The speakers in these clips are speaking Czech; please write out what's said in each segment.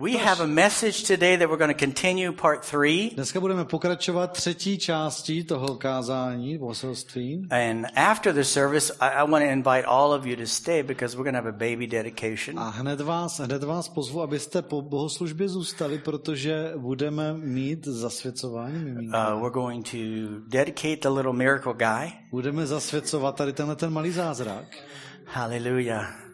We have a message today that we're going to continue part three. Dneska budeme pokračovat třetí částí toho kázání, poselství. And after the service, I, I want to invite all of you to stay because we're going to have a baby dedication. A hned vás, hned vás pozvu, abyste po bohoslužbě zůstali, protože budeme mít zasvěcování miminka. Uh, we're going to dedicate the little miracle guy. Budeme zasvěcovat tady tenhle ten malý zázrak, Hallelujah.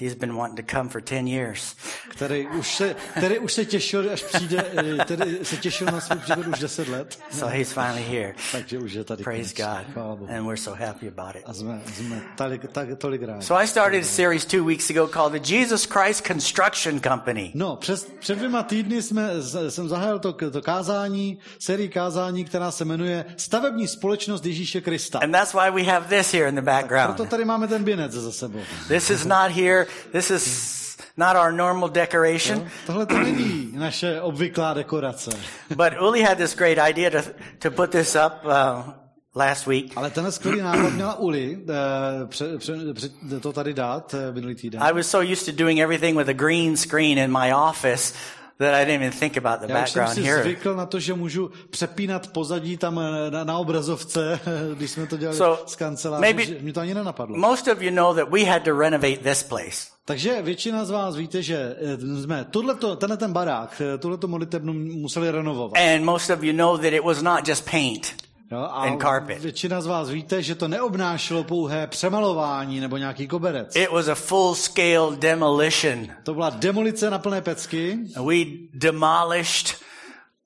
He's been wanting to come for 10 years. který už se, který už se těšil, až přijde, eh, který se těšil na svůj příchod už 10 let, So he's finally here. takže už je tady. Praise. God. And we're so happy about it. A jsme, jsme tolik, tak, tolik rádi. So I started a series two weeks ago called the Jesus Christ Construction Company. No, přes, před dvěma týdny jsme, jsem zahájil to, to kázání, sérii kázání, která se jmenuje Stavební společnost Ježíše Krista. And that's why we have this here in the Proto background. tady máme ten věnec za sebou. This is not here. This is not our normal decoration. Tohle to není naše obvyklá dekorace. But Uli had this great idea to, to put this up uh, last week. Ale tenhle skvělý nápad měla Uli pře, to tady dát eh, minulý týden. I was so used to doing everything with a green screen in my office that I didn't even think about the Já už jsem background si here. zvykl na to, že můžu přepínat pozadí tam eh, na, na obrazovce, když jsme to dělali So, z kanceláře, maybe- že mě to ani nenapadlo. Most of you know that we had to renovate this place. Takže většina z vás víte, že eh, jsme tohleto, tenhle ten barák, eh, tuhleto modlitebnu museli renovovat. And most of you know that it was not just paint. Jo, a and carpet. většina z vás víte, že to neobnášelo pouhé přemalování nebo nějaký koberec. It was a full-scale demolition. To byla demolice na plné pecky. We demolished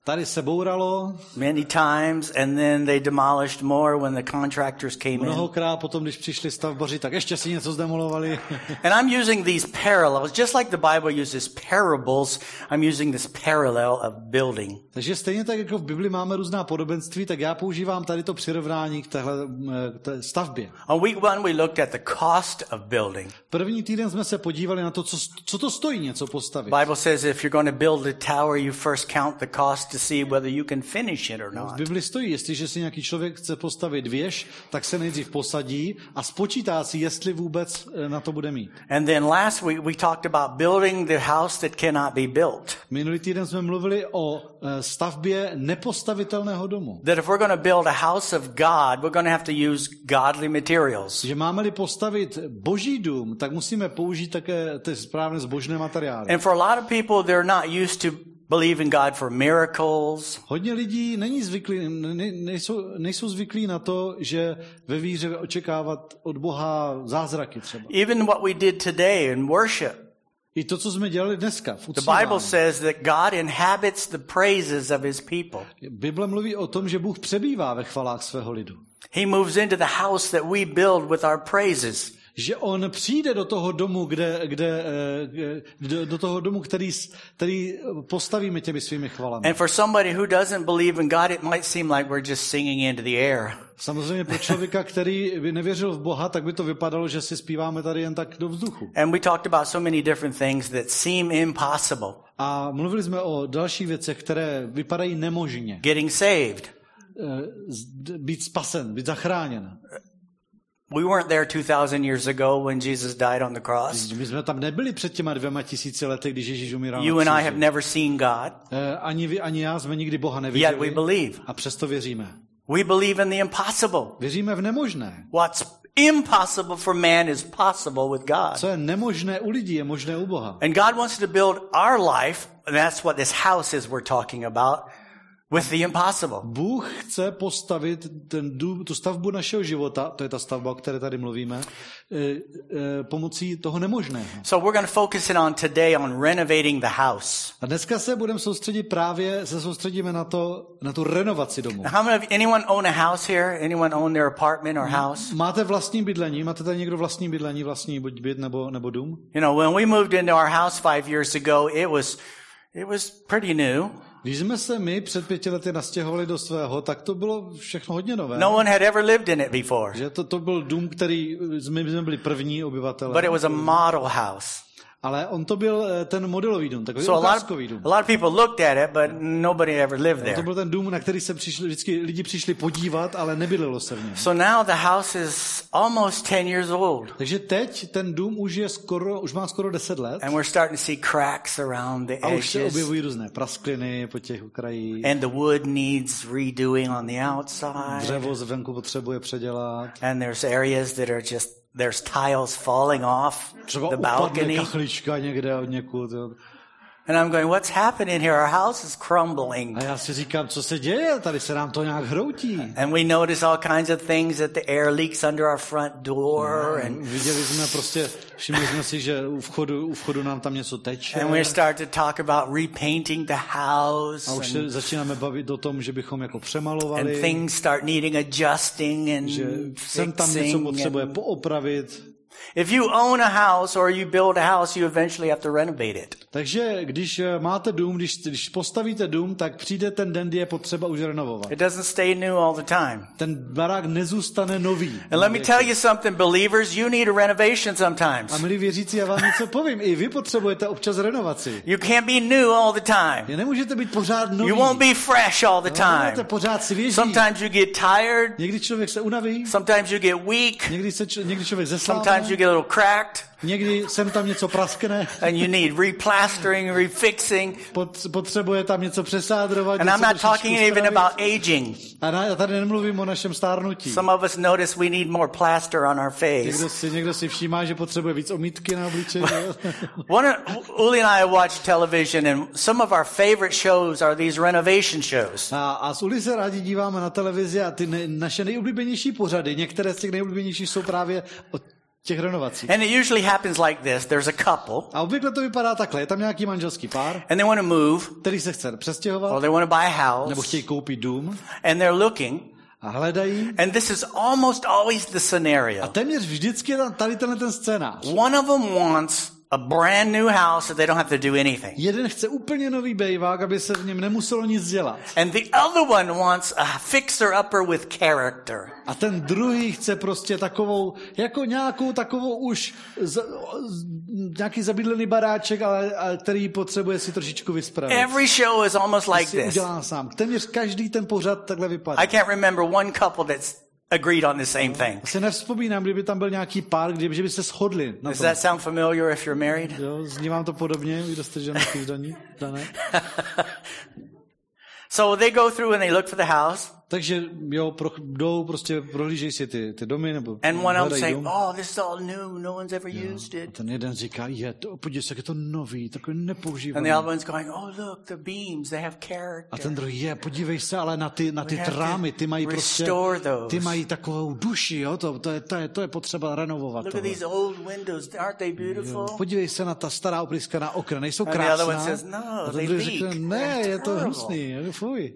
Tady se bouralo. many times, and then they demolished more when the contractors came in. Mnohokrát potom, když přišli stavbaři, tak ještě si něco zdemolovali. And I'm using these parallels, just like the Bible uses parables, I'm using this parallel of building. Takže stejně tak, jako v Bibli máme různá podobenství, tak já používám tady to přirovnání k téhle eh, k stavbě. On week one, we looked at the cost of building. První týden jsme se podívali na to, co, co to stojí něco postavit. Bible says if you're going to build a tower, you first count the cost to see whether you can finish it or V not. Bibli stojí, jestliže si nějaký člověk chce postavit věž, tak se nejdřív posadí a spočítá si, jestli vůbec eh, na to bude mít. And then last week, we talked about building the house that cannot be built. Minulý týden jsme mluvili o eh, stavbě nepostavitelného domu. That if we're going to build a house of God, we're going to have to use godly materials. Že máme-li postavit boží dům, tak musíme použít také ty správné zbožné materiály. And for a lot of people, they're not used to believing God for miracles. Hodně lidí není zvyklí, ne, nejsou, nejsou zvyklí na to, že ve víře očekávat od Boha zázraky třeba. Even what we did today in worship. I to, co jsme dělali dneska v The Bible says that God inhabits the praises of his people. Bible mluví o tom, že Bůh přebývá ve chvalách svého lidu. He moves into the house that we build with our praises. Že on přijde do toho domu, kde, kde, eh, kde, do toho domu, který, který postavíme těmi svými chvalami. And for somebody who doesn't believe in God, it might seem like we're just singing into the air. Samozřejmě pro člověka, který by nevěřil v Boha, tak by to vypadalo, že si zpíváme tady jen tak do vzduchu. And we talked about so many different things that seem impossible. A mluvili jsme o dalších věcech, které vypadají nemožně. Getting saved. Eh, Být spasen, být zachráněn. We weren't there 2,000 years ago when Jesus died on the cross. My jsme tam nebyli před těma dvěma tisíci lety, když Ježíš umíral You na and I have never seen God, Eh, Ani vy, ani já jsme nikdy Boha yet we neviděli. believe. A přesto věříme. We believe in the impossible. Věříme v nemožné. What's impossible for man is possible with God. Co je nemožné u lidí, je možné u Boha. And God wants to build our life, and that's what this house is we're talking about, with the impossible. Bůh chce postavit ten dům, tu stavbu našeho života, to je ta stavba, o které tady mluvíme, eh, eh, pomocí toho nemožného. So we're going to focus in on today on renovating the house. A dneska se budeme soustředit právě, se soustředíme na, to, na tu renovaci domu. Now, how many anyone own a house here? Anyone own their apartment or house? Máte vlastní bydlení? Máte tady někdo vlastní bydlení, vlastní buď byt nebo, nebo dům? You know, when we moved into our house five years ago, it was it was pretty new. Když jsme se my před pěti lety nastěhovali do svého, tak to bylo všechno hodně nové. No one had ever lived in it before. Že to, to byl dům, který jsme, my jsme byli první obyvatelé. But it was a model house. Ale on to byl eh, ten modelový dům, takový So ukázkový dům. a lot of people looked at it, but nobody ever lived To there. byl ten dům, na který se přišli, vždycky lidi přišli podívat, ale nebydlelo se v něm. So now the house is almost 10 years old. Takže teď ten dům už je skoro, už má skoro 10 let And we're starting to see cracks around the a už se edges. objevují různé praskliny po těch krajích. And the wood needs redoing on the outside. Dřevo zvenku potřebuje předělat. And there's areas that are just, there's tiles falling off the balcony. And I'm going, what's happening here? Our house is crumbling. A já si říkám, co se děje? Tady se nám to nějak hroutí. And we notice all kinds of things that the air leaks under our front door. And, Viděli jsme prostě, všimli jsme si, že u vchodu, u vchodu nám tam něco teče. and we start to talk about repainting the house. A už And, se začínáme bavit o tom, že bychom jako and přemalovali, things start needing adjusting and že sem tam něco fixing. potřebuje and- poopravit. If you own a house or you build a house, you eventually have to renovate it. Takže když eh, máte dům, když, když postavíte dům, tak přijde ten den, kdy je potřeba už renovovat. It doesn't stay new all the time. Ten barák nezůstane nový. And let me tell you something, believers, you need a renovation A sometimes. milí věřící, já vám něco povím. I vy potřebujete občas renovaci. You can't be new all the time. Je nemůžete být pořád nový. You won't be fresh all the time. pořád svěží. Sometimes you get tired. Někdy člověk se unaví, Sometimes you get weak. někdy, se, někdy člověk Sometimes zeslábne, you get a little cracked. někdy sem tam něco praskne, And you need replastering, refixing. pot, potřebuje tam něco přesádrovat, And něco I'm not trošičku talking even spravit. about aging. A na- já tady nemluvím o našem stárnutí. Some of us notice we need more plaster on our Někdo face. si, někdo si všímá, že potřebuje víc omítky na obličeji. One Uli and I watch television, and some of our favorite shows are these renovation shows. A, a s Uli se rádi díváme na televizi a ty ne, naše nejoblíbenější pořady, některé z těch nejoblíbenějších jsou právě těch renovacích. And it usually happens like this there's a couple, A obvykle to vypadá takhle. Je tam nějaký manželský pár, and they want to move, který se chce or přestěhovat, they want to buy a nebo house, chtějí koupit dům and they're looking, a hledají. and this is almost always the A scenario. téměř vždycky je tam tady tenhle ten scénář. One of them wants a brand new house that they don't have to do anything. Jeden chce úplně nový bejvák, aby se v něm nemuselo nic dělat. And the other one wants a fixer-upper with character. A ten druhý chce prostě takovou, jako nějakou takovou už z, z, nějaký zabydlený baráček, ale, ale který potřebuje si trošičku vyspravit. Every show is almost like si this. udělá sám. Téměř každý ten pořad takhle vypadá. I can't remember one couple that's agreed on the same thing. Si nevzpomínám, kdyby tam byl nějaký pár, kdyby že by se shodli na Does tom. that sound familiar if you're married? Jo, zní vám to podobně, kdo jste ženatý daní, dané. So they go through and they look for the house, Takže jo, pro, jdou, prostě prohlížejí si ty, ty domy, nebo and one of saying, dům. "Oh, this is all new. No one's ever used A it." ten jeden říká, je, to, podívej se, jak je to nový, takový And nepoužívaný. the other one's going, "Oh, look, the beams. They have A character." ten druhý je, podívej se, ale na ty, na ty trámy, ty mají prostě, those. ty mají takovou duši, jo, to, to, je, to, je, to je potřeba renovovat. Look at tohle. these old windows. Aren't they beautiful? Podívej se na ta stará oprýskaná okna, nejsou And the other krásná. one says, "No, a they ten druhý řekne, leak. ne, je to terrible." hnusný, jo, fuj.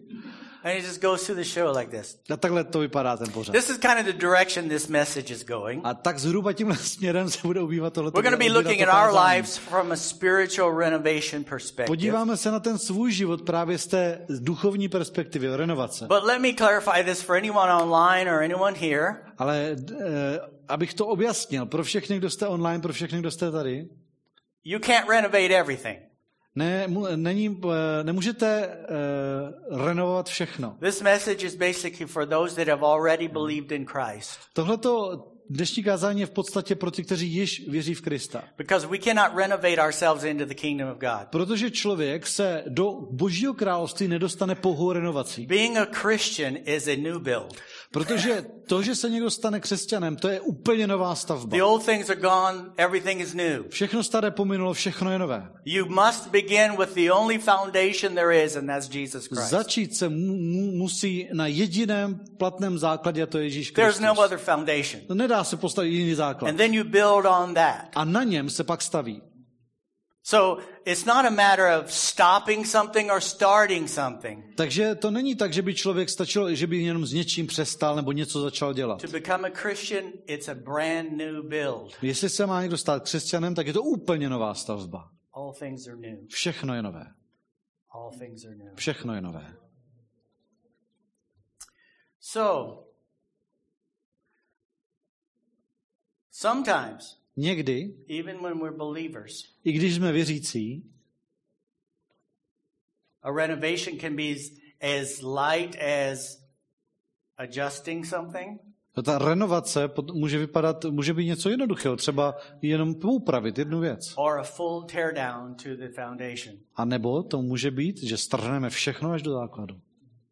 And he just goes through the show like this. A takhle to vypadá ten pořad. This is kind of the direction this message is going. A tak zhruba tímhle směrem se bude ubývat tohle. We're going to be looking at our lives from a spiritual renovation perspective. Podíváme se na ten svůj život právě z té duchovní perspektivy, renovace. But let me clarify this for anyone online or anyone here. Ale eh, abych to objasnil, pro všechny, kdo jste online, pro všechny, kdo jste tady, You can't renovate everything. Ne, není, eh, nemůžete eh, renovovat všechno. This message is basically for those that have already believed in Christ. Tohleto dnešní kázání je v podstatě pro ty, kteří již věří v Krista. Because we cannot renovate ourselves into the kingdom of God. Protože člověk se do božího království nedostane pouhou renovací. Being a Christian is a new build. Protože to, že se někdo stane křesťanem, to je úplně nová stavba. The old things are gone, everything is new. Všechno staré pominulo, všechno je nové. You must begin with the only foundation there is, and that's Jesus Christ. Začít se mu, mu, musí na jediném platném základě, a to je Ježíš There's no Kristus. other foundation. To nedá se postavit jiný základ. And then you build on that. A na něm se pak staví. So it's not a matter of stopping something or starting something. Takže to není tak, že by člověk stačilo, že by jenom s něčím přestal nebo něco začal dělat. To become a Christian, it's a brand new build. Jestli se má někdo stát křesťanem, tak je to úplně nová stavba. All things are new. Všechno je nové. All things are new. Všechno je nové. So, sometimes někdy, even when we're believers. i když jsme věřící, A renovation can be as, light as adjusting something, no ta renovace může vypadat, může být něco jednoduchého, třeba jenom poupravit jednu věc. or a full tear down to the foundation. A nebo to může být, že strhneme všechno až do základu.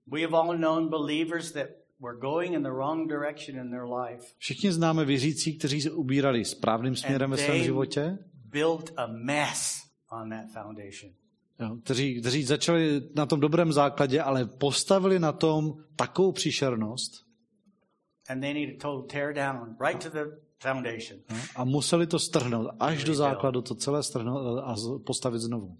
We have all known believers that were going in the wrong direction in their life, Všichni známe věřící, kteří se ubírali správným směrem ve svém they- životě, built a mess on that foundation. jo, kteří, kteří začali na tom dobrém základě, ale postavili na tom takovou příšernost And they need a total tear down right to the foundation. jo, a museli to strhnout až do základu, to celé strhnout a postavit znovu.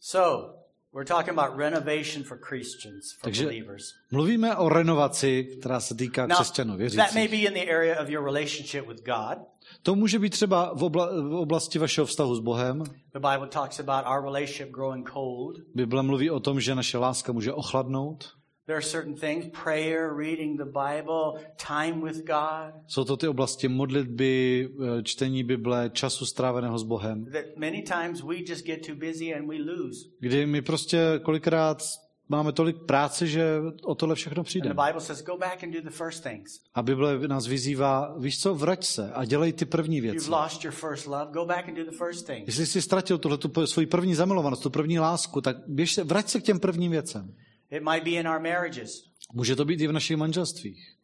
So, we're talking about renovation for Christians, for Takže- believers. Mluvíme o renovaci, která se týká Now, křesťanů, that may věřících. be in the area of your relationship with God. To může být třeba v, obla, v oblasti vašeho vztahu s Bohem. The Bible talks about our relationship growing cold. Bible mluví o tom, že naše láska může ochladnout. There are certain things, prayer, reading the Bible, time with God, Jsou to ty oblasti modlitby, eh, čtení Bible, času stráveného s Bohem, that many times we just get too busy and we lose. kdy my prostě kolikrát máme tolik práce, že o tohle všechno přijde. the Bible says, go back and do the first things. A Bible nás vyzývá, víš co, vrať se a dělej ty první You've věci. lost your first love, go back and do the first things. Jestli jsi ztratil tuhle tu svoji první zamilovanost, tu první lásku, tak běž se, vrať se k těm prvním věcem. It might be in our marriages. Může to být i v našich manželstvích.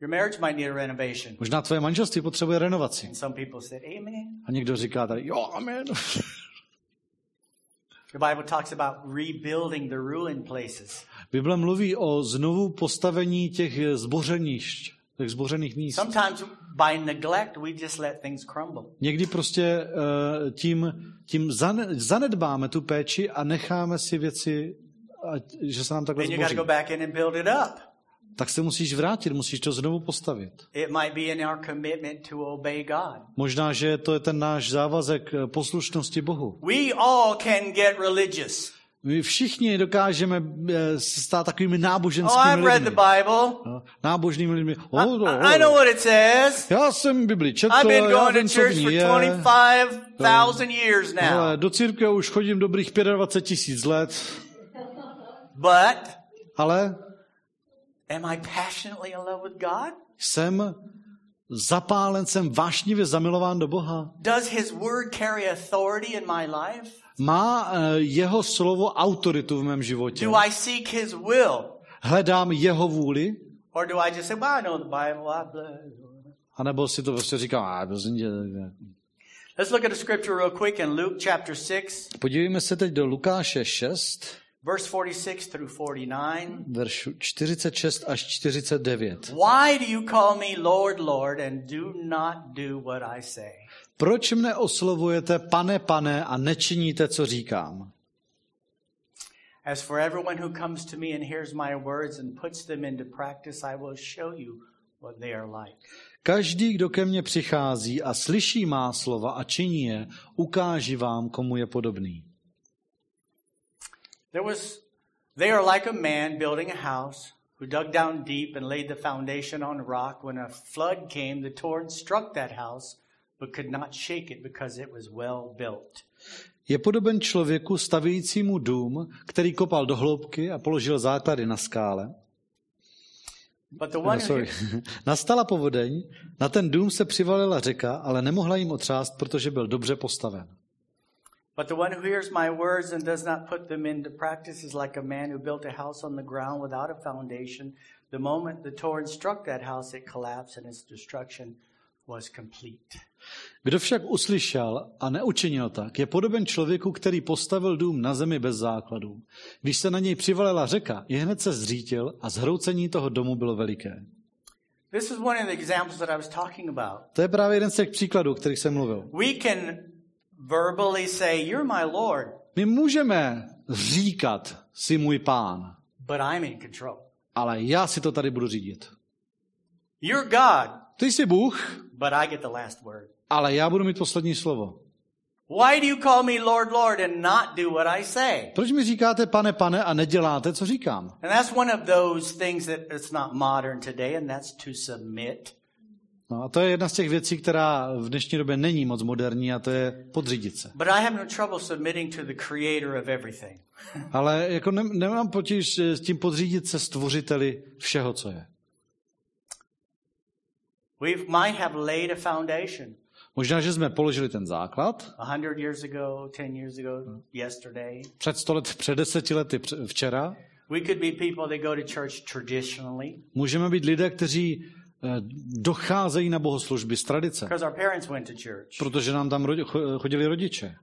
Your marriage might need a renovation. Možná tvoje manželství potřebuje renovaci. And some people said, Amen. A někdo říká tady, jo, amen. The Bible talks about rebuilding the ruined places. Bible mluví o znovu postavení těch zbořenišť, těch zbořených míst. Sometimes by neglect, we just let things crumble. Někdy prostě eh, tím, tím zane- zanedbáme tu péči a necháme si věci, ať- že se nám takhle Then you zboří. go back in and build it up. Tak se musíš vrátit, musíš to znovu postavit. It might be in our commitment to obey God. Možná, že to je ten náš závazek eh, poslušnosti Bohu. We all can get religious. My všichni dokážeme eh, se stát takovými Oh, náboženskými I've read the lidmi. Bible. No, Nábožnými lidmi. I, Oh, oh, I know what it says. Já jsem Bibli četl, I've been já going vím, to church for je. 25,000 years Ale now. do církve už chodím dobrých 25 tisíc let, But ale am I passionately in love with God? jsem zapálen, jsem vášnivě zamilován do Boha. Does His Word carry authority in my life? Má eh, jeho slovo autoritu v mém životě. Do I seek His will? Hledám jeho vůli, Or do I just say, well, I know the Bible. I blah. anebo si to prostě říkám, a prosím tě, Let's look at a scripture real quick in Luke chapter 6, Podívejme se teď do Lukáše 6, verse 46 through 49. veršu 46 až 49. Why do you call me Lord, Lord, and do not do what I say? Proč mne oslovujete pane, pane a nečiníte, co říkám? As for everyone who comes to me and hears my words and puts them into practice, I will show you what they are like. Každý, kdo ke mně přichází a slyší má slova a činí je, ukáži vám, komu je podobný. There was, they are like a man building a house who dug down deep and laid the foundation on rock. When a flood came, the torrent struck that house, but could not shake it because it was well built. Je podoben člověku stavějícímu dům, který kopal do hloubky a položil základy na skále. But the No, one who, sorry. Nastala povodeň, na ten dům se přivalila řeka, ale nemohla jim otřást, protože byl dobře postaven. But the one who hears my words and does not put them into practice is like a man who built a house on the ground without a foundation. The moment the torrent struck that house, it collapsed and its destruction was complete. Kdo však uslyšel a neučinil tak, je podoben člověku, který postavil dům na zemi bez základů. Když se na něj přivalila řeka, je hned se zřítil a zhroucení toho domu bylo veliké. This is one of the examples that I was talking about. To je právě jeden z těch příkladů, o kterých jsem mluvil. We can verbally say, You're my Lord, My můžeme říkat si můj pán, but I'm in control. ale já si to tady budu řídit. You're God, Ty jsi Bůh, but I get the last word. ale já budu mít poslední slovo. Why do you call me Lord, Lord, and not do what I say? Proč mi říkáte pane, pane a neděláte, co říkám? And that's one of those things that it's not modern today, and that's to submit. No a to je jedna z těch věcí, která v dnešní době není moc moderní a to je podřídit se. But I have no trouble submitting to the creator of everything. Ale jako ne, nemám potíž s tím podřídit se stvořiteli všeho, co je. We might have laid a foundation Možná, že jsme položili ten základ years ago, years ago, yesterday. před sto let, před deseti lety včera. We could be people that go to church traditionally Můžeme být lidé, kteří docházejí na bohoslužby z tradice, protože nám tam chodili rodiče.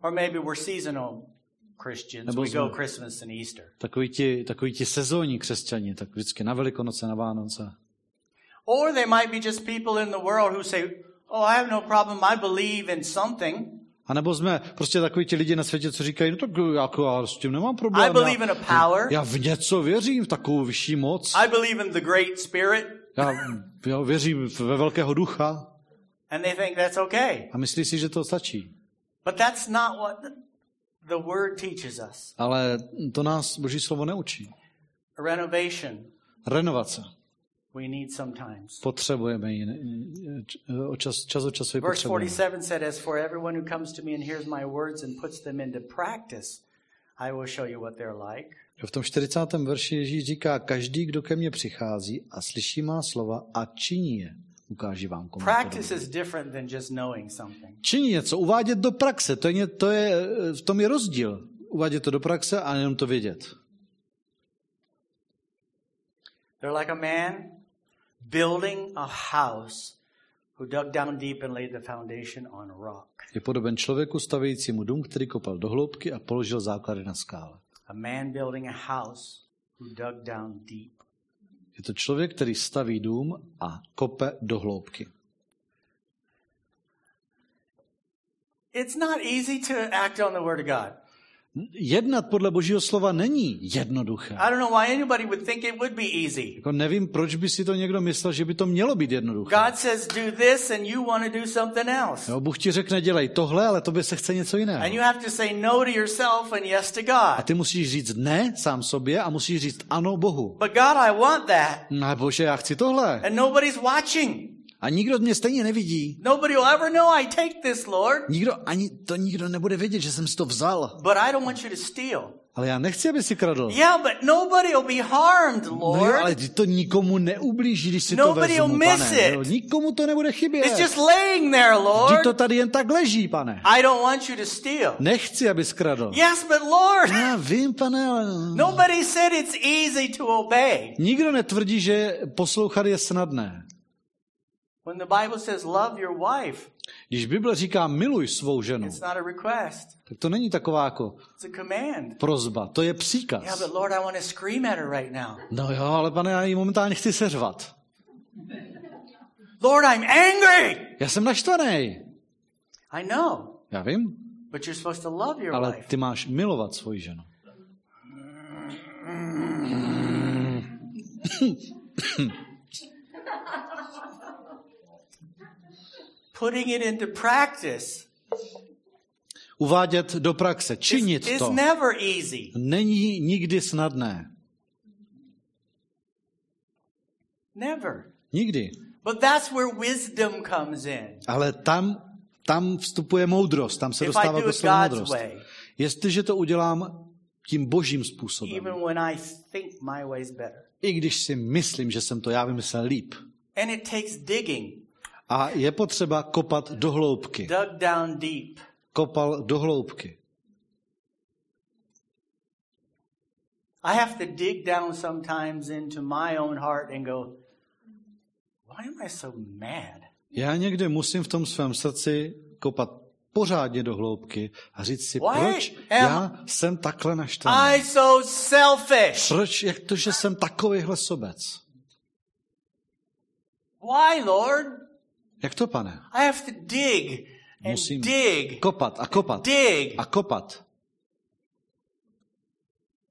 Nebo jsme-. Takoví ti, takoví ti sezónní křesťani, tak vždycky na Velikonoce, na Vánoce. Or they might be just people in the world who say, Oh, I have no problem. I believe in something. A nebo jsme prostě takoví ti lidi na světě, co říkají, no tak jako já s tím nemám problém. I believe in Já, a power. já v něco věřím, v takovou vyšší moc. I believe in the Great Spirit. Já, já věřím ve velkého ducha And they think that's okay. a myslí si, že to stačí. But that's not what the Word teaches us. Ale to nás Boží slovo neučí. A renovation, Renovace. we need sometimes. Potřebujeme ji. O čas, čas od času ji Verse potřebujeme. 47 said, As for everyone who comes to me and hears my words and puts them into practice, I will show you what they're like. V tom 40. verši Ježíš říká, každý, kdo ke mně přichází a slyší má slova a činí je, ukáží vám komu. Činí něco, uvádět do praxe, to je, to je, v tom je rozdíl. Uvádět to do praxe a jenom to vědět. They're like a man building a house who dug down deep and laid the foundation on rock. Je podoben člověku stavějícímu dům, který kopal do hloubky a položil základy na skále. A man building a house who dug down deep. Je to člověk, který staví dům a kope do hloubky. It's not easy to act on the Word of God. Jednat podle Božího slova není jednoduché. I don't know why anybody would think it would be easy. Jako nevím, proč by si to někdo myslel, že by to mělo být jednoduché. God says, do this, and you want to do something else. Jo, Bůh ti řekne, dělej tohle, ale tobě se chce něco And jiného. you have to say no to yourself and yes to A God. ty musíš říct ne sám sobě a musíš říct ano Bohu. But God, I want that. No bože, já chci tohle. And nobody's watching. A nikdo mě stejně nevidí. Nobody will ever know I take this, Lord. Nikdo, ani to nikdo nebude vědět, že jsem si to vzal. But I don't want you to steal. Ale já nechci, aby si kradl. Yeah, but nobody will be harmed, No jo, ale Lord. ty to nikomu neublíží, když si to Nobody vezmu, will miss pane. it. Jo, nikomu to nebude chybět. It's just laying there, Vždyť Lord. to tady jen tak leží, pane. I don't want you to steal. Nechci, aby skradl. Yes, but Lord, Já vím, pane, ale... nobody said it's easy to obey. Nikdo netvrdí, že poslouchat je snadné. When the Bible says love your wife, Když Bible říká miluj svou ženu, it's not a request, tak to není taková jako it's a command. prozba, to je příkaz. Yeah, but Lord, I want to scream at her right now. No jo, ale pane, já ji momentálně chci seřvat. Lord, I'm angry. Já jsem naštvaný. I know, Já vím, but you're supposed to love your ale wife. ty máš milovat svoji ženu. Putting it into practice Uvádět do praxe, is, činit is to, never easy. není nikdy snadné. Never. Nikdy. But that's where wisdom comes in. Ale tam, tam vstupuje moudrost, tam se If dostává do God's moudrost. way, Jestliže to udělám tím božím způsobem, even when I think my way's better. i když si myslím, že jsem to já vymyslel líp. And it takes digging, A je potřeba kopat do hloubky. dug down deep. Kopal do hloubky. I have to dig down sometimes into my own heart and go, why am I so mad? Já někdy musím v tom svém srdci kopat pořádně do hloubky a říct si, Why proč já jsem takhle I naštvaný. so selfish? Proč, jak to, že jsem takovýhle sobec? Why, Lord? Jak to, pane? I have to dig and Musím dig, kopat a kopat dig a kopat,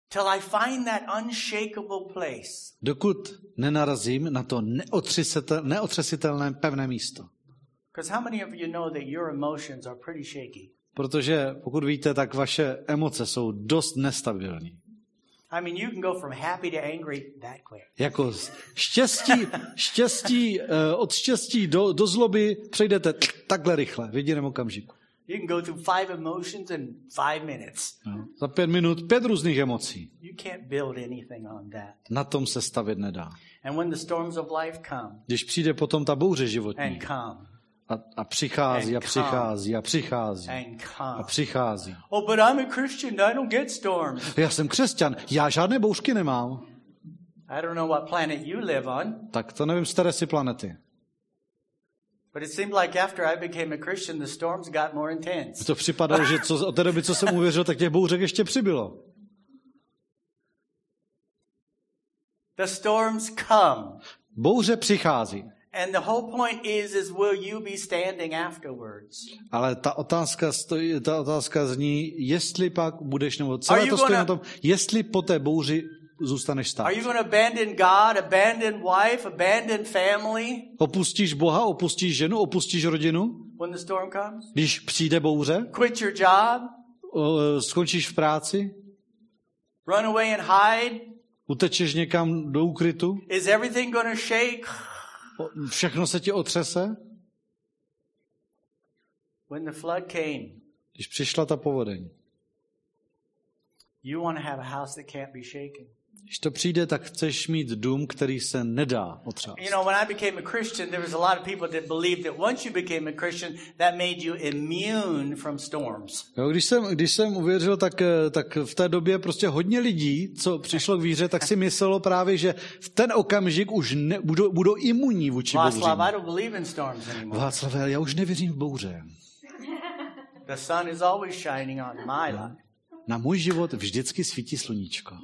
till I find that unshakable place. dokud nenarazím na to neotřesitel, neotřesitelné pevné místo. Because how many of you know that your emotions are pretty shaky? Protože pokud víte, tak vaše emoce jsou dost nestabilní. I mean, you can go from happy to angry that quick. Jako z štěstí, štěstí eh, od štěstí do, do zloby přejdete takhle rychle, v jediném okamžiku. You can go through five emotions in five minutes. No. Za pět minut pět různých emocí. You can't build anything on that. Na tom se stavět nedá. And when the storms of life come Když přijde potom ta bouře životní and come a, a přichází a přichází a přichází a přichází. Oh, but I'm a Christian. I don't get storms. Já jsem křesťan, já žádné bouřky nemám. I don't know what planet you live on, Tak to nevím z které si planety. but it seemed like after I became a Christian, the storms got more intense. To připadalo, že co, od té doby, co jsem uvěřil, tak těch bouřek ještě přibylo. The storms come. Bouře přichází. And the whole point is, is will you be standing afterwards? Ale ta otázka, stojí, ta otázka zní, jestli pak budeš, nebo celé to stojí na tom, jestli po té bouři zůstaneš stát. Are you going to abandon God, abandon wife, abandon family Opustíš Boha, opustíš ženu, opustíš rodinu, when the storm comes? když přijde bouře, Quit your job, skončíš v práci, run away and hide? utečeš někam do úkrytu, Is everything going to shake? Všechno se ti otřese. When the flood came, Když přišla ta povodeň, you want to have a house that can't be shaken. Když to přijde, tak chceš mít dům, který se nedá otřást. You know, when I became a Christian, there was a lot of people that believed that once you became a Christian, that made you immune from storms. Jo, když, jsem, když jsem uvěřil, tak, eh, tak v té době prostě hodně lidí, co přišlo k víře, tak si myslelo právě, že v ten okamžik už ne, budou, budou imunní vůči Václav, I bouřím. don't believe in storms anymore. Václav, já už nevěřím v bouře. The sun is always shining on my life. Na můj život vždycky svítí sluníčko.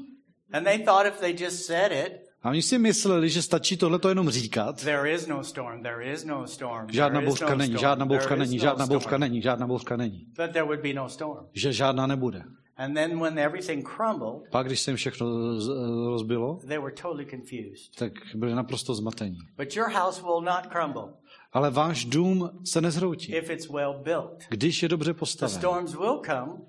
And they thought if they just said it, A oni si mysleli, že stačí tohleto jenom říkat. there is no storm, there is no storm. Žádná bouřka no není, žádná bouřka není, žádná bouřka není, žádná bouřka není. That there would be no storm. Že žádná nebude. And then when everything crumbled, Pak, když se jim všechno z- rozbilo, they were totally confused. tak byli naprosto zmatení. But your house will not crumble Ale váš dům se nezhroutí, if it's well built. když je dobře postaven.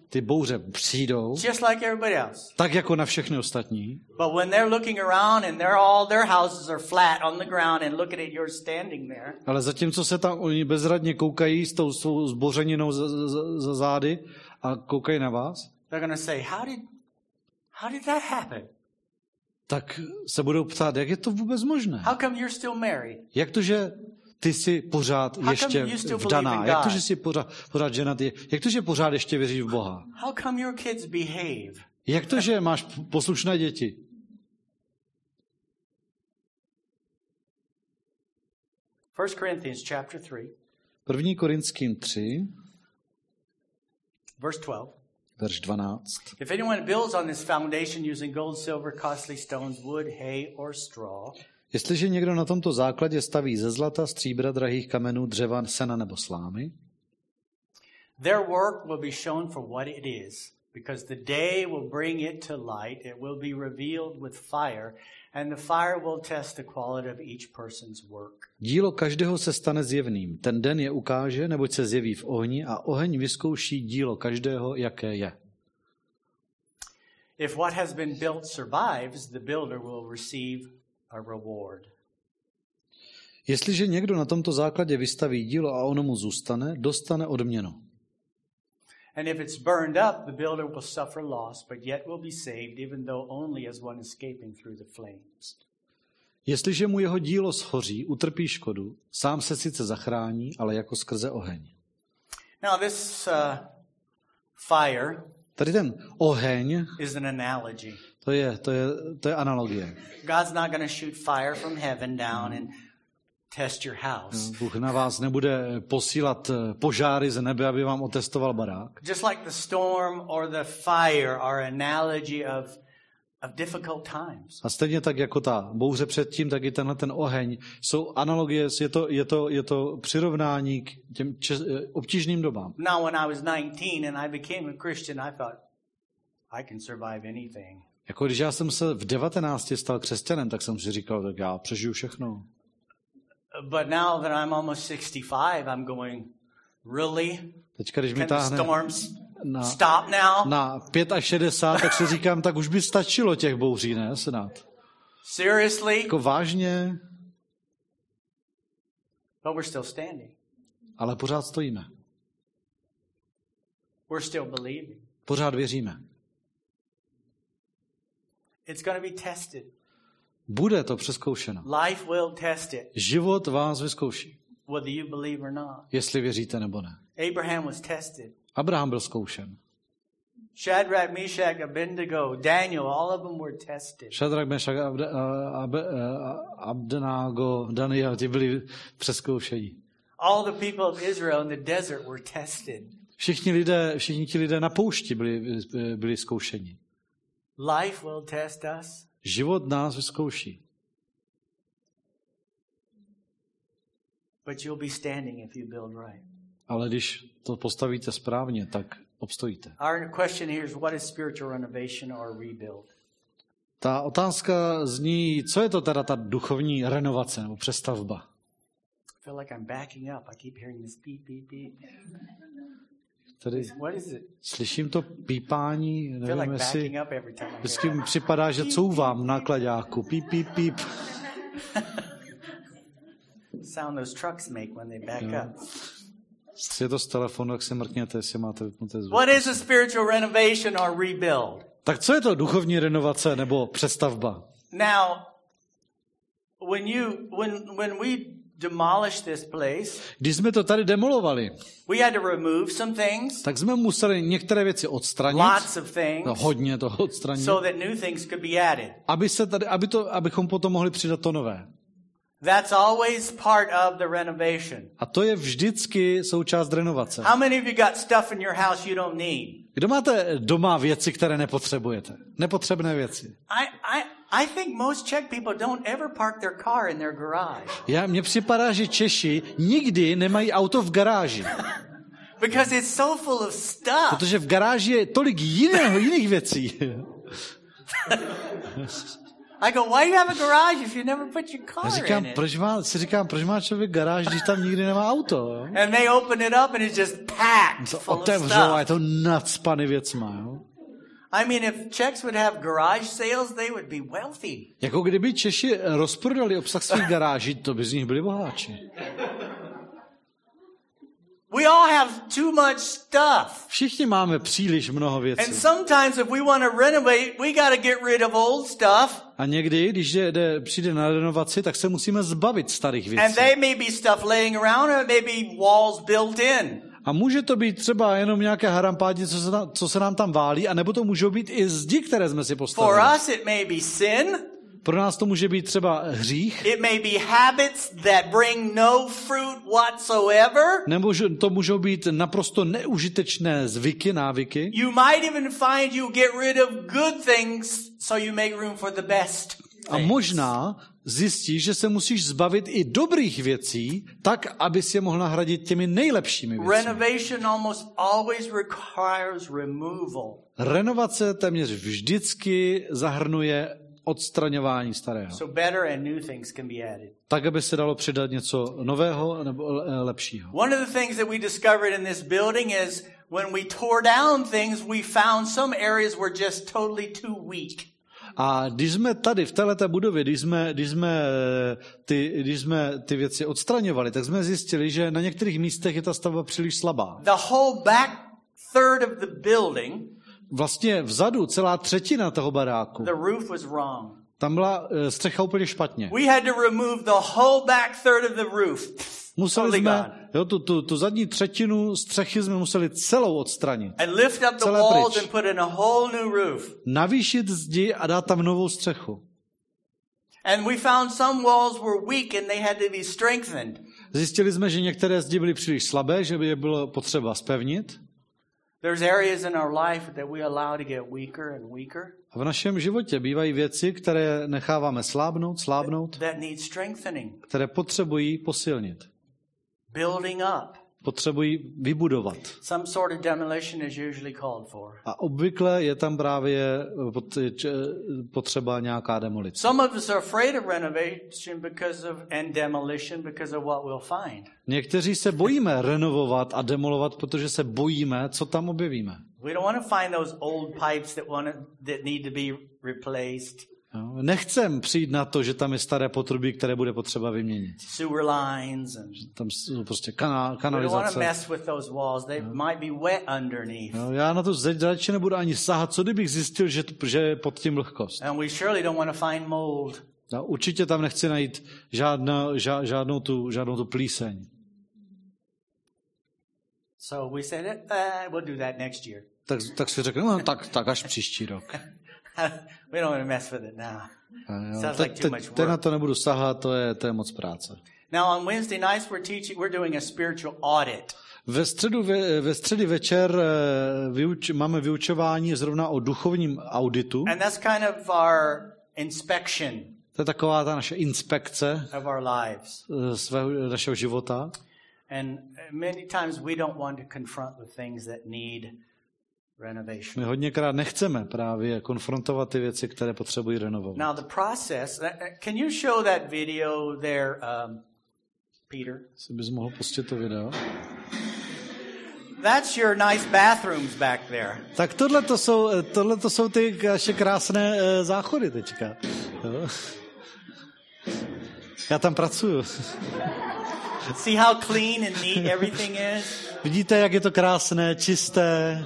Ty bouře přijdou, just like everybody else. tak jako na všechny ostatní, But when they're looking around and they're all their houses are flat on the ground and looking at you're standing there, ale zatímco se tam oni bezradně koukají s tou svou zbořeninou za, za, za zády a koukají na vás, say, "How did how did that happen? tak se budou ptát, jak je to vůbec možné? How come you're still married? Jak to, že ty jsi pořád ještě vdaná? Jak to, že jsi pořád, pořád ženatý? Jak to, že pořád ještě věříš v Boha? Jak to, že máš poslušné děti? 1 Corinthians chapter 3, 1. Korinským 3, verse 12. verš 12. If anyone builds on this foundation using gold, silver, costly stones, wood, hay, or straw, Jestliže někdo na tomto základě staví ze zlata, stříbra, drahých kamenů, dřeva, sena nebo slámy, their work will be shown for what it is, because the day will bring it to light. It will be revealed with fire, and the fire will test the quality of each person's work. dílo každého se stane zjevným. Ten den je ukáže, neboť se zjeví v ohni a oheň vyzkouší dílo každého, jaké je. If what has been built survives, the builder will receive a reward. Jestliže někdo na tomto základě vystaví dílo a ono mu zůstane, dostane odměnu. And if it's burned up, the builder will suffer loss, but yet will be saved, even though only as one escaping through the flames. Jestliže mu jeho dílo shoří, utrpí škodu, sám se sice zachrání, ale jako skrze oheň. Now, this uh, fire Tady ten oheň, is an analogy. To je, to je, to je analogie. God's not going to shoot fire from heaven down and test your house. Bůh na vás nebude posílat eh, požáry z nebe, aby vám otestoval barák. Just like the storm or the fire are analogy of, of difficult times. A stejně tak jako ta bouře předtím, tak i tenhle ten oheň jsou analogie, je to, je to, je to přirovnání k těm čes, eh, obtížným dobám. Now, when I was 19 and I became a Christian, I thought, I can survive anything. Jako když já jsem se v 19 stal křesťanem, tak jsem si říkal, tak já přežiju všechno. But now that I'm almost 65, I'm going, really? Teďka, když mi táhne storms na, Stop now? na 5 až 60, tak si říkám, tak už by stačilo těch bouří, ne, snad. Seriously? Jako vážně, But we're still standing. ale pořád stojíme. We're still believing. Pořád věříme. It's going to be tested. Bude to přeskoušeno. Life will test it, Život vás vyzkouší, whether you believe or not. jestli věříte nebo ne. Abraham was tested. Abraham byl zkoušen. Shadrach, Meshach, Abednego, Daniel, all of them were tested. Šadrak, Mešak, Abde, Abe, Abdenágo, Daniel, ti byli přeskoušení. All the people of Israel in the desert were tested. Všichni lidé, všichni ti lidé na poušti byli, byli zkoušeni. Life will test us. Život nás vyzkouší. But you'll be standing if you build right. Ale když to postavíte správně, tak obstojíte. Our question here is what is spiritual renovation or rebuild? Ta otázka zní, co je to teda ta duchovní renovace nebo přestavba? I feel like I'm backing up. I keep hearing this beep, beep, beep. It? slyším to pípání, nevím, jestli vždycky mi připadá, že couvám v nákladáku. Píp, píp, píp. Sound those trucks make when they back up. Je to z telefonu, tak si mrkněte, jestli máte vypnuté zvuk. What is a spiritual renovation or rebuild? Tak co je to duchovní renovace nebo přestavba? Now, when you when when we demolished this place, Když jsme to tady demolovali, we had to remove some things, tak jsme museli některé věci odstranit, lots of things, no, hodně toho odstranit, so that new things could be added. aby se tady, aby to, abychom potom mohli přidat to nové. That's always part of the renovation. A to je vždycky součást renovace. How many of you got stuff in your house you don't need? Kdo máte doma věci, které nepotřebujete? Nepotřebné věci. I, I, I think most Czech people don't ever park their car in their garage Já, mně připadá, že Češi nikdy nemají auto v garáži, because it's so full of stuff. protože v garáži je tolik jiného, jiných věcí. I go, why do you have a garage if you never put your Já car říkám, in it? proč má, si říkám, proč má člověk garáž, když tam nikdy nemá auto? And they open it up and it's just packed To full of otevřou a je stuff. to nadspaný věcma. Jo? I mean, if Czechs would have garage sales, they would be wealthy. Jako kdyby Češi rozprodali obsah svých garáží, to by z nich byli boháči. We all have too much stuff. Všichni máme příliš mnoho And věcí. sometimes if we want to renovate, we got to get rid of old stuff. A někdy, když jde, jde, přijde na renovaci, tak se musíme zbavit starých And věcí. they may be stuff laying around or it may be walls built in. A může to být třeba jenom nějaké harampádi, co se, co se nám tam válí, a nebo to můžou být i zdi, které jsme si For postavili. us, it may be sin. Pro nás to může být třeba hřích, It may be habits that bring no fruit whatsoever. nebo to můžou být naprosto neužitečné zvyky, návyky. You might even find you get rid of good things so you make room for the best. A možná zjistíš, že se musíš zbavit i dobrých věcí, tak, aby si je mohl nahradit těmi nejlepšími věcmi. Renovace téměř vždycky zahrnuje odstraňování starého. Tak, aby se dalo přidat něco nového nebo le- lepšího. One of the things that we discovered in this building is when we tore down things, we found some areas were just totally too weak. A když jsme tady v této budově, když jsme, když, jsme eh, ty, když jsme ty věci odstraňovali, tak jsme zjistili, že na některých místech je ta stavba příliš slabá. The whole back third of the building, Vlastně vzadu celá třetina toho baráku, the roof was wrong. Tam byla eh, střecha úplně špatně. We had to remove the whole back third of the roof. Museli Totally jsme, jo, tu, tu, tu zadní třetinu střechy jsme museli celou odstranit. And lift up the walls and put in a whole new roof. Navýšit zdi a dát tam novou střechu. And we found some walls were weak and they had to be strengthened. Zjistili jsme, že některé zdi byly příliš slabé, že by je bylo potřeba spevnit. There's areas in our life that we allow to get weaker and weaker A v našem životě bývají věci, které necháváme slábnout, slábnout, které potřebují posilnit. building up. Potřebují vybudovat. Some sort of demolition is usually called for. A obvykle je tam právě eh, pot- č- potřeba nějaká demolice. Some of us are afraid of renovation because of and demolition because of what we'll find. Někteří se bojíme renovovat a demolovat, protože se bojíme, co tam objevíme. We don't want to find those old pipes that want to, that need to be replaced, Jo, Nechcem přijít na to, že tam je staré potrubí, které bude potřeba vyměnit. sewer lines, and Tam jsou prostě kanál, we don't want to kanalizace. mess with those walls. They might be wet underneath, Jo, Já na to zeď radši nebudu ani sahat, co kdybych zjistil, že, že je pod tím vlhkost. and we surely don't want to find mold. Já určitě tam nechci najít žádnou, ža, žádnou, tu, žádnou tu plíseň. So we said, eh, we'll do that next year. Tak, tak si řeknu, no, tak, tak až příští rok. we don't want to mess with it now. A jo, Sounds te, like too te, much te na work. to nebudu sahat, to je, to je moc práce. Now on Wednesday nights we're teaching, we're doing a spiritual audit. Ve, středu, ve, ve středy večer eh, vyuč, máme vyučování zrovna o duchovním auditu. And that's kind of our inspection To je taková ta naše inspekce of our lives. eh, svého, našeho života. And many times we don't want to confront the things that need. My hodněkrát nechceme právě konfrontovat ty věci, které potřebují renovovat. Now the process, uh, uh, can you show that video there, um, Peter? Si bys mohl pustit to video. That's your nice bathrooms back there. Tak tohle to jsou, eh, tohle to jsou ty naše krásné eh, záchody teďka. Jo. Já tam pracuju. See how clean and neat everything is? Vidíte, jak je to krásné, čisté.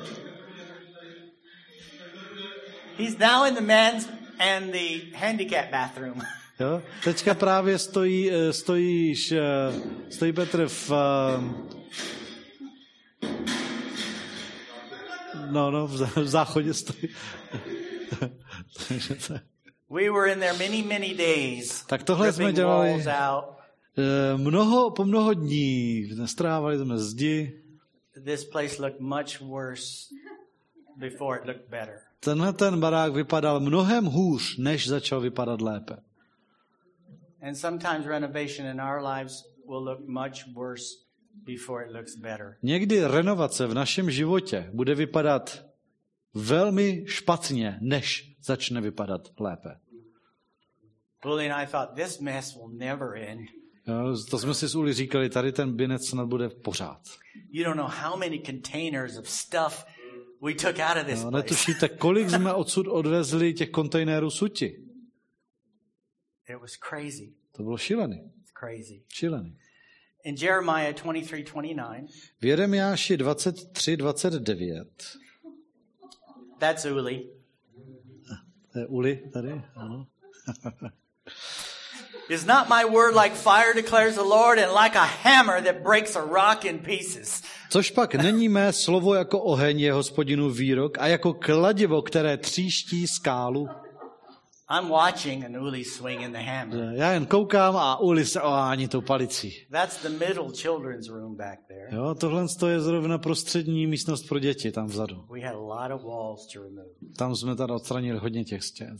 He's now in the men's and the handicap bathroom. Jo? Teďka právě stojí, eh, stojíš, eh, stojí Petr v, eh, no, no, v zá- v záchodě stojí. We were in there many, many days. Tak tohle jsme dělali. Mnoho, po mnoho dní nestrávali jsme zdi. This place looked much worse before it looked better. Tenhle ten barák vypadal mnohem hůř, než začal vypadat lépe. And sometimes renovation in our lives will look much worse before it looks better. Někdy renovace v našem životě bude vypadat velmi špatně, než začne vypadat lépe. Willie and I thought this mess will never end. To jsme si s Uli říkali, tady ten binec snad bude pořád. You don't know how many containers of stuff we took out of this No, netušíte, kolik jsme odsud odvezli těch kontejnerů suti. It was crazy. To bylo šílený. Crazy. Šílený. In Jeremiah 23 29, V Jeremiáši 23, 29, that's Uli. to je Uli tady, ano. Is not my word like fire, declares the Lord, and like a hammer that breaks a rock in pieces? Což pak není mé slovo jako oheň je hospodinu výrok a jako kladivo, které tříští skálu. I'm watching and Uli's swinging the hammer. Já jen koukám a Uli se ohání tou palicí. That's the middle children's room back there. Jo, tohle je zrovna prostřední místnost pro děti tam vzadu. We had a lot of walls to remove. Tam jsme tady odstranili hodně těch stěn.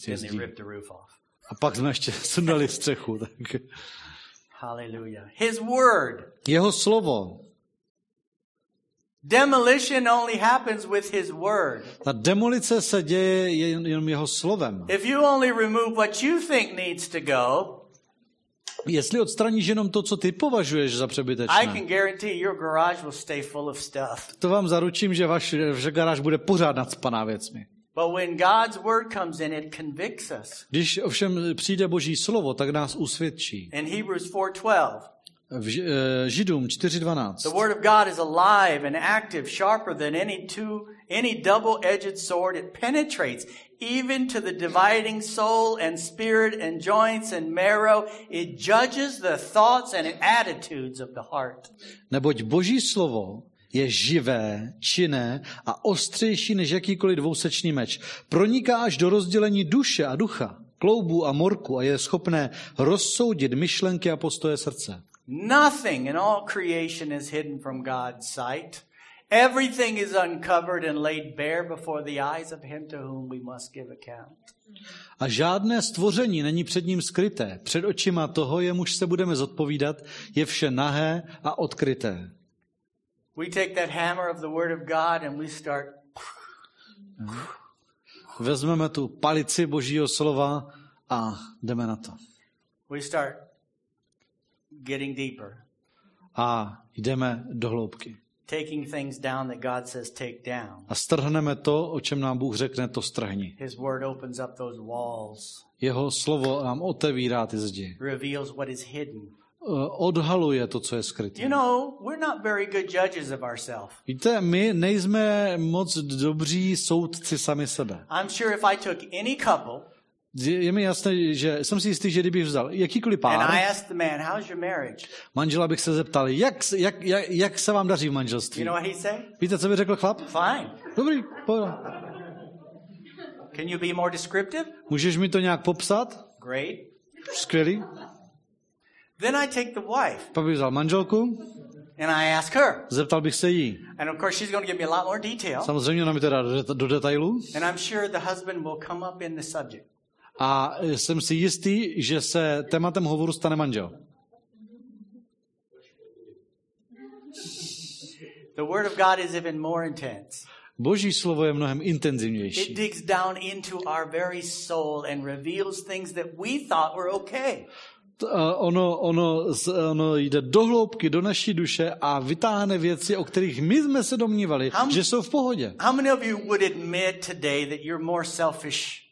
A pak jsme ještě sundali střechu. Tak. Hallelujah. His word. Jeho slovo, Demolition only happens with his word. ta demolice se děje jen, jenom jeho slovem. If you only remove what you think needs to go, Jestli odstraníš jenom to, co ty považuješ za I přebytečné, can guarantee your garage will stay full of stuff. to vám zaručím, že váš že garáž bude pořád nadspaná věcmi. But when God's word comes in, it convicts us. Když ovšem přijde Boží slovo, tak nás usvědčí. In Hebrews 4:12, V eh, Židům the 4.12. word of God is alive and active, sharper than any two any double-edged sword. It penetrates even to the dividing soul and spirit and joints and marrow. It judges the thoughts and attitudes of the heart. Neboť Boží slovo je živé, činné a ostřejší než jakýkoliv dvousečný meč. Proniká až do rozdělení duše a ducha, kloubů a morku a je schopné rozsoudit myšlenky a postoje srdce. Nothing in all creation is hidden from God's sight. Everything is uncovered and laid bare before the eyes of him to whom we must give account. A žádné stvoření není před ním skryté. Před očima toho, jemuž se budeme zodpovídat, je vše nahé a odkryté. We take that hammer of the word of God and we start Vezmeme tu palici Božího slova a jdeme na to. we start getting deeper. A jdeme do hloubky. taking things down that God says take down. A strhneme to, o čem nám Bůh řekne, to strhni. His word opens up those walls, Jeho slovo nám otevírá ty zdi. reveals what is hidden. Eh, Odhaluje to, co je skryté. You know, we're not very good judges of ourselves. Víte, my nejsme moc dobří soudci sami sebe. I'm sure if I took any couple Je mi jasné, že jsem si jistý, že kdybych vzal jakýkoliv and pár, I asked the man, "How's your marriage?" manžela bych se zeptal, jak, jak, jak, jak se vám daří v manželství? You know what he'd say? Víte, co by řekl chlap? Fine. Dobrý, pohoda. Can you be more descriptive? Můžeš mi to nějak popsat? Great. Skvělý. Then I take the wife Pak bych vzal manželku, and I ask her. zeptal bych se jí. And of course, she's going to give me a lot more detail. Samozřejmě ona mi teda do, deta- do detailu. And I'm sure the husband will come up in the subject. A jsem si jistý, že se tématem hovoru stane manžel. The Word of God is even more intense. Boží slovo je mnohem It intenzivnější. digs down into our very soul and reveals things that we thought were okay. A Ono, ono, z- ono jde do hloubky, do naší duše a vytáhne věci, o kterých my jsme se domnívali, Ham- že jsou v pohodě. How many of you would admit today that you're more selfish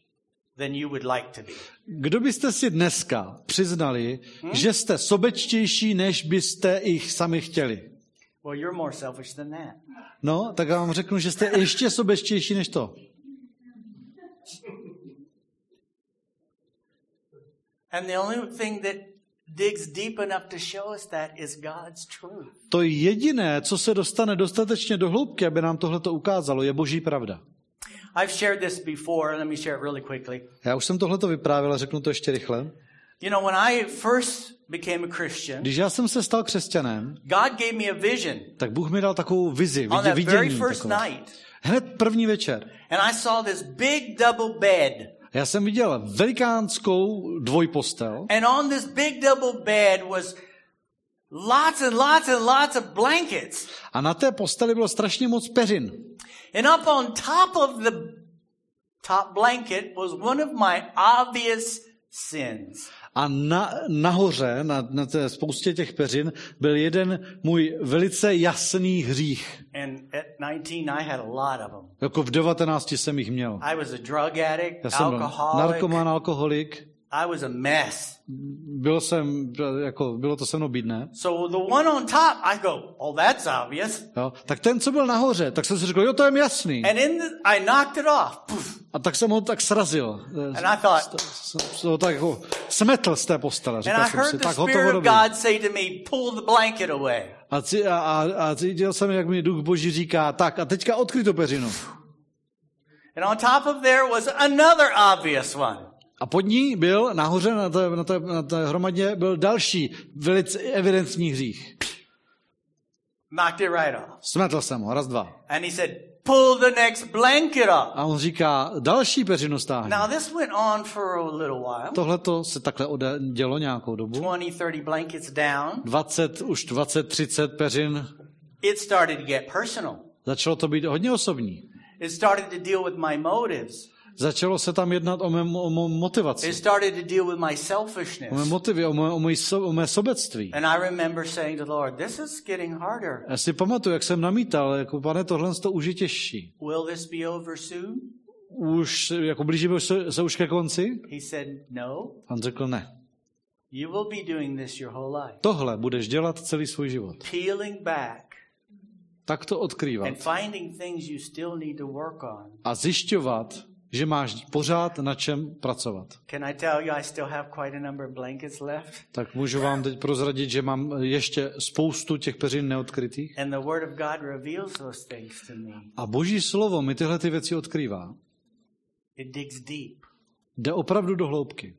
than you would like to be? Kdo byste si dneska přiznali, že jste sobečtější, než byste jich sami chtěli? Well, you're more selfish than that. No, tak já vám řeknu, že jste ještě sobečtější než to. And the only thing that digs deep enough to show us that is God's truth. To jediné, co se dostane dostatečně do hloubky, aby nám tohle ukázalo, je boží pravda. I've shared this before. Let me share it really quickly. Já už jsem tohleto vyprávěl a řeknu to ještě rychle. You know, when I first became a Christian, Když já jsem se stal křesťanem, God gave me a vision tak Bůh mi dal takovou vizi, on vidě, that very vidění. first takové. night. Hned první večer. And I saw this big double bed. Já jsem viděl velikánskou dvojpostel And on this big double bed was lots and lots and lots of blankets. a na té posteli bylo strašně moc peřin. And up on top of the top blanket was one of my obvious sins. A na, nahoře, na, na té spoustě těch peřin, byl jeden můj velice jasný hřích. And at 19, I had a lot of them. Jako v 19 jsem jich měl. I was a drug addict, Já jsem byl alcoholic. narkoman, alkoholik. I was a mess. Byl jsem, jako, bylo to se mnou bídné. So the one on top, I go, oh, that's obvious. Jo? Tak ten, co byl nahoře, tak jsem si řekl, jo, to je mi jasný. And in the, I knocked it off. Poof. A tak jsem ho tak srazil. And I thought, ho tak jako smetl z té postele. and Říkal I jsem si, heard the tak Spirit of. God say to me, pull the blanket away. A, a, a, a cítil jsem, jak mi duch boží říká, tak a teďka odkryj tu peřinu. And on top of there was another obvious one. A pod ní byl, nahoře na té, na té, na té hromadě, byl další velice evidentní hřích. Knocked it right off. Smetl jsem ho, raz, dva. And he said, pull the next blanket up. A on říká, další peřinu stáhni. Now this went on for a little while. Tohle to se takhle dělo nějakou dobu. 20, 30 blankets down. 20, už 20, 30 peřin. It started to get personal. Začalo to být hodně osobní. It started to deal with my motives. Začalo se tam jednat o mé, o mé motivaci. It started to deal with my O mé selfishness. motivy, o mé, o mé, so, o mé sobectví. And I remember saying to the Lord, this is getting harder. Já si pamatuju, jak jsem namítal, jako pane, tohle to už je těžší. Will this be over soon? Už, jako blížíme se, se už ke konci? He said, no. A on řekl ne. You will be doing this your whole life. Tohle budeš dělat celý svůj život. Peeling back Tak to odkrývat. and finding things you still need to work on. A zjišťovat, že máš pořád na čem pracovat. Can I tell you I still have quite a number of blankets left? Tak můžu vám teď prozradit, že mám ještě spoustu těch peřin neodkrytých. And the Word of God reveals those things to me. A boží slovo mi tyhle ty věci odkrývá. It digs deep. Jde opravdu do hloubky.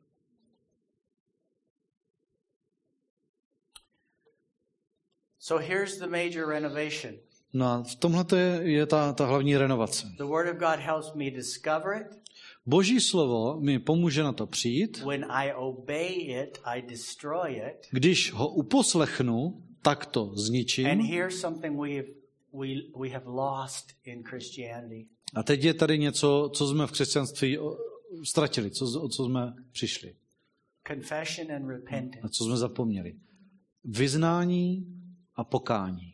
So here's the major renovation. No a v tomhle je, je ta, ta hlavní renovace. The Word of God helps me discover it. Boží slovo mi pomůže na to přijít. When I obey it, I destroy it. Když ho uposlechnu, tak to And zničím. here's something we have, we, we have lost in Christianity. A teď je tady něco, co jsme v křesťanství ztratili, co, o co jsme přišli, Confession and repentance. na co jsme zapomněli. Vyznání a pokání.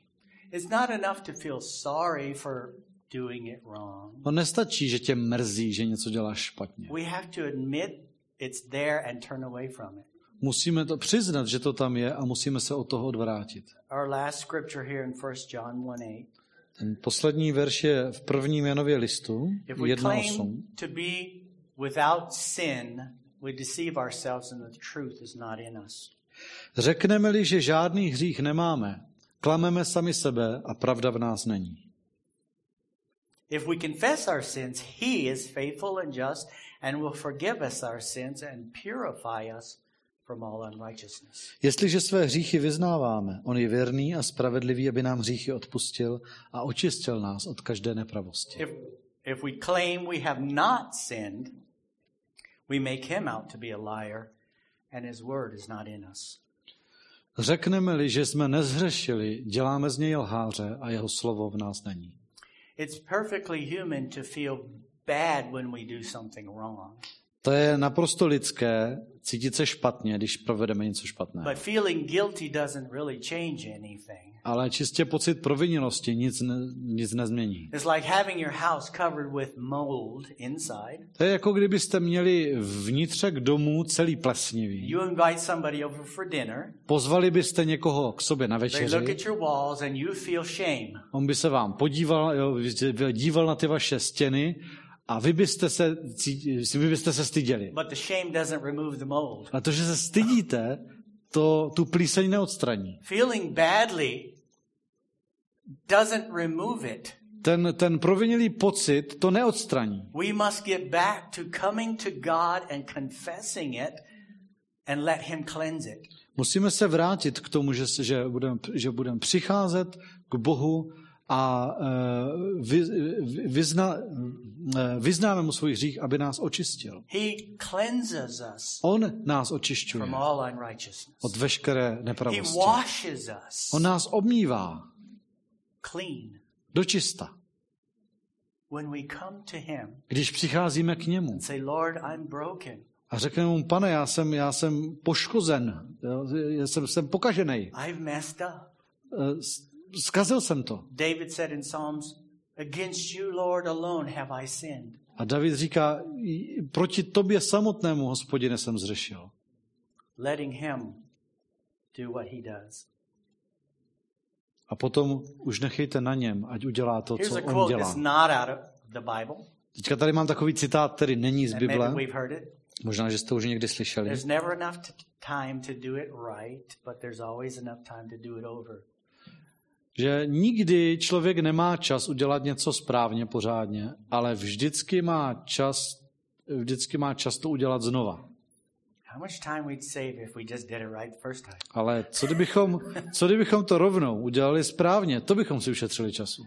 It's not enough to feel sorry for doing it wrong. Nestačí, že tě mrzí, že něco děláš špatně. We have to admit it's there and turn away from it. Musíme to přiznat, že to tam je a musíme se od toho odvrátit. Our last scripture here in 1 John 1 8. Ten poslední verš je v prvním Janově listu If we 1.8. claim to be without sin, we deceive ourselves and the truth is not in us. Řekneme-li, že žádný hřích nemáme, klameme sami sebe a pravda v nás není. If we confess our sins, he is faithful and just and will forgive us our sins and purify us from all unrighteousness. Jestliže své hříchy vyznáváme, on je věrný a spravedlivý, aby nám hříchy odpustil a očistil nás od každé nepravosti. If, if we claim we have not sinned, we make him out to be a liar and his word is not in us. Řekneme-li, že jsme nezhřešili, děláme z něj lháře a jeho slovo v nás není. It's perfectly human to feel bad when we do something wrong. To je naprosto lidské cítit se špatně, když provedeme něco špatného. But feeling guilty doesn't really change anything. Ale čistě pocit provinnosti nic, ne, nic nezmění. It's like having your house covered with mold inside. To je jako kdybyste měli vnitřek domů celý plesnivý. You invite somebody over for dinner. Pozvali byste někoho k sobě na They look večeři, at your walls and you feel shame. on by se vám podíval, díval na ty vaše stěny a vy byste se, vy byste se styděli. But the shame doesn't remove the mold. A to, že se stydíte, to tu plíseň neodstraní. Feeling badly doesn't remove it. Ten, ten provinilý pocit to neodstraní. We must get back to coming to God and confessing it and let Him cleanse it. Musíme se vrátit k tomu, že, že budeme že budem přicházet k Bohu a eh, vy, vy- vyzna, eh, vyznáme mu svůj hřích, aby nás očistil. On nás očišťuje od veškeré nepravosti. On nás obmývá clean. do čista. When we come to Him Když přicházíme k němu a řekneme mu, pane, já jsem, já jsem poškozen, já jsem, jsem pokažený. Zkazil jsem to. David said in Psalms, Against you, Lord, alone have I sinned. A David říká, proti tobě samotnému, hospodine, jsem zřešil. Letting Him do what He does. A potom už nechejte na něm, ať udělá to, Here's co on dělá. Teďka tady mám takový citát, který není z Bible. Možná, že jste už někdy slyšeli. Že nikdy člověk nemá čas udělat něco správně, pořádně, ale vždycky má čas, vždycky má čas to udělat znova. Ale co kdybychom, co kdybychom to rovnou udělali správně, to bychom si ušetřili času.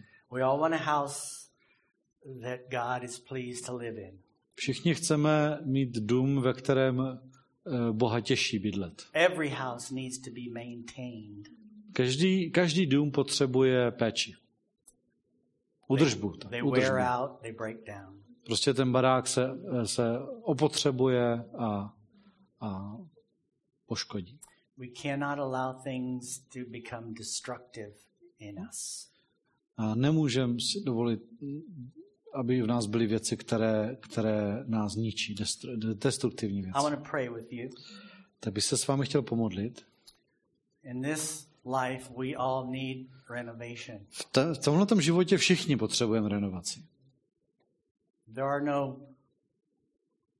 Všichni chceme mít dům, ve kterém eh, Boha těší bydlet. Every house needs to be maintained. Každý, každý dům potřebuje péči. Udržbu. tak, udržbu. Prostě ten barák se, se opotřebuje a, a poškodí. We cannot allow things to become destructive in us. A nemůžeme si dovolit, aby v nás byly věci, které, které nás ničí, destru- destruktivní I věci. want to pray with you. Tak bych se s vámi chtěl pomodlit. In this life, we all need renovation. V, te, v tomhle životě všichni potřebujeme renovaci. There are no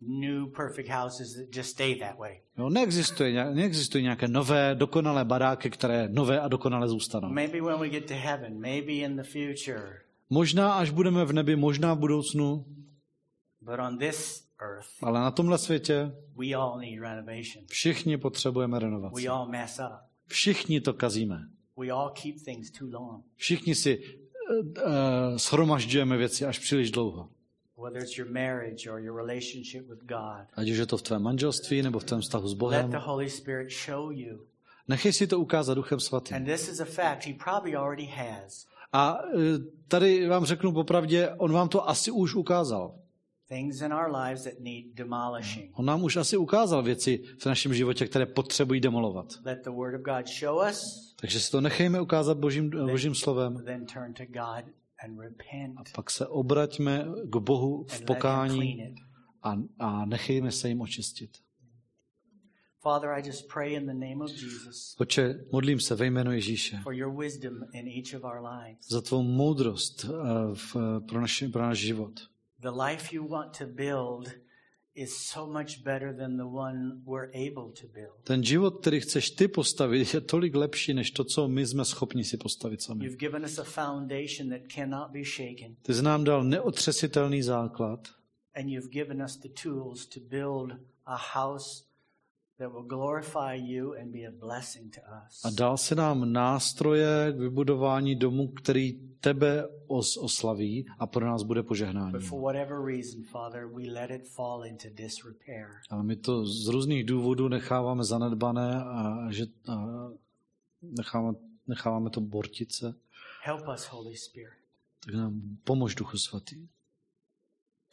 new perfect houses that just stay that way. Jo, neexistuje, neexistují nějaké nové, dokonalé baráky, které nové a dokonale zůstanou. Maybe when we get to heaven, maybe in the future, Možná až budeme v nebi, možná v budoucnu, but on this earth, ale na tomhle světě we all need renovation. všichni potřebujeme renovaci. We all mess up. Všichni to kazíme. Všichni si uh, shromažďujeme věci až příliš dlouho. Ať už je to v tvém manželství nebo v tvém vztahu s Bohem. Nechej si to ukázat Duchem Svatým. A uh, tady vám řeknu popravdě, on vám to asi už ukázal. Things in our lives that need demolishing. On nám už asi ukázal věci v našem životě, které potřebují demolovat. Let the Word of God show us, Takže si to nechejme ukázat božím, božím slovem then turn to God and repent a pak se obraťme k Bohu v pokání a, a nechejme se jim očistit. Father, I just pray in the name of Jesus Oče, modlím se ve jménu Ježíše for your wisdom in each of our lives. za tvou moudrost eh, v, pro, naši, pro náš život. The life you want to build is so much better than the one we're able to build. Ten život, který chceš ty postavit, je tolik lepší, než to, co my jsme schopni si postavit sami. You've given us a foundation that cannot be shaken, Ty jsi nám dal neotřesitelný základ and you've given us the tools to build a house a blessing to us. a dal si nám nástroje k vybudování domu, který tebe os- oslaví a pro nás bude požehnání. But for whatever reason, Father, we let it fall into disrepair. Ale my to z různých důvodů necháváme zanedbané a že a necháváme, necháváme to bortit se. Help us, Holy Spirit, Tak nám pomož Duchu Svatý,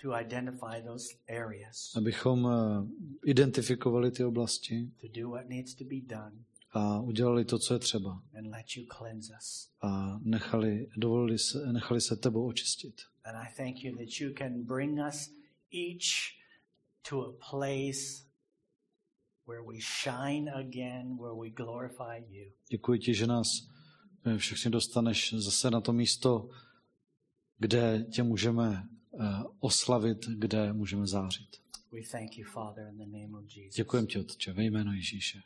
to identify those areas, abychom eh, identifikovali ty oblasti to do what needs to be done, a udělali to, co je třeba. and let you cleanse us. A nechali, dovolili se, nechali se tebou očistit. And I thank you that you can bring us each to a place where we shine again, where we glorify you. Děkuji ti, že nás eh, všechny dostaneš zase na to místo, kde tě můžeme oslavit, kde můžeme zářit. Děkujeme ti, Otče, ve jménu Ježíše.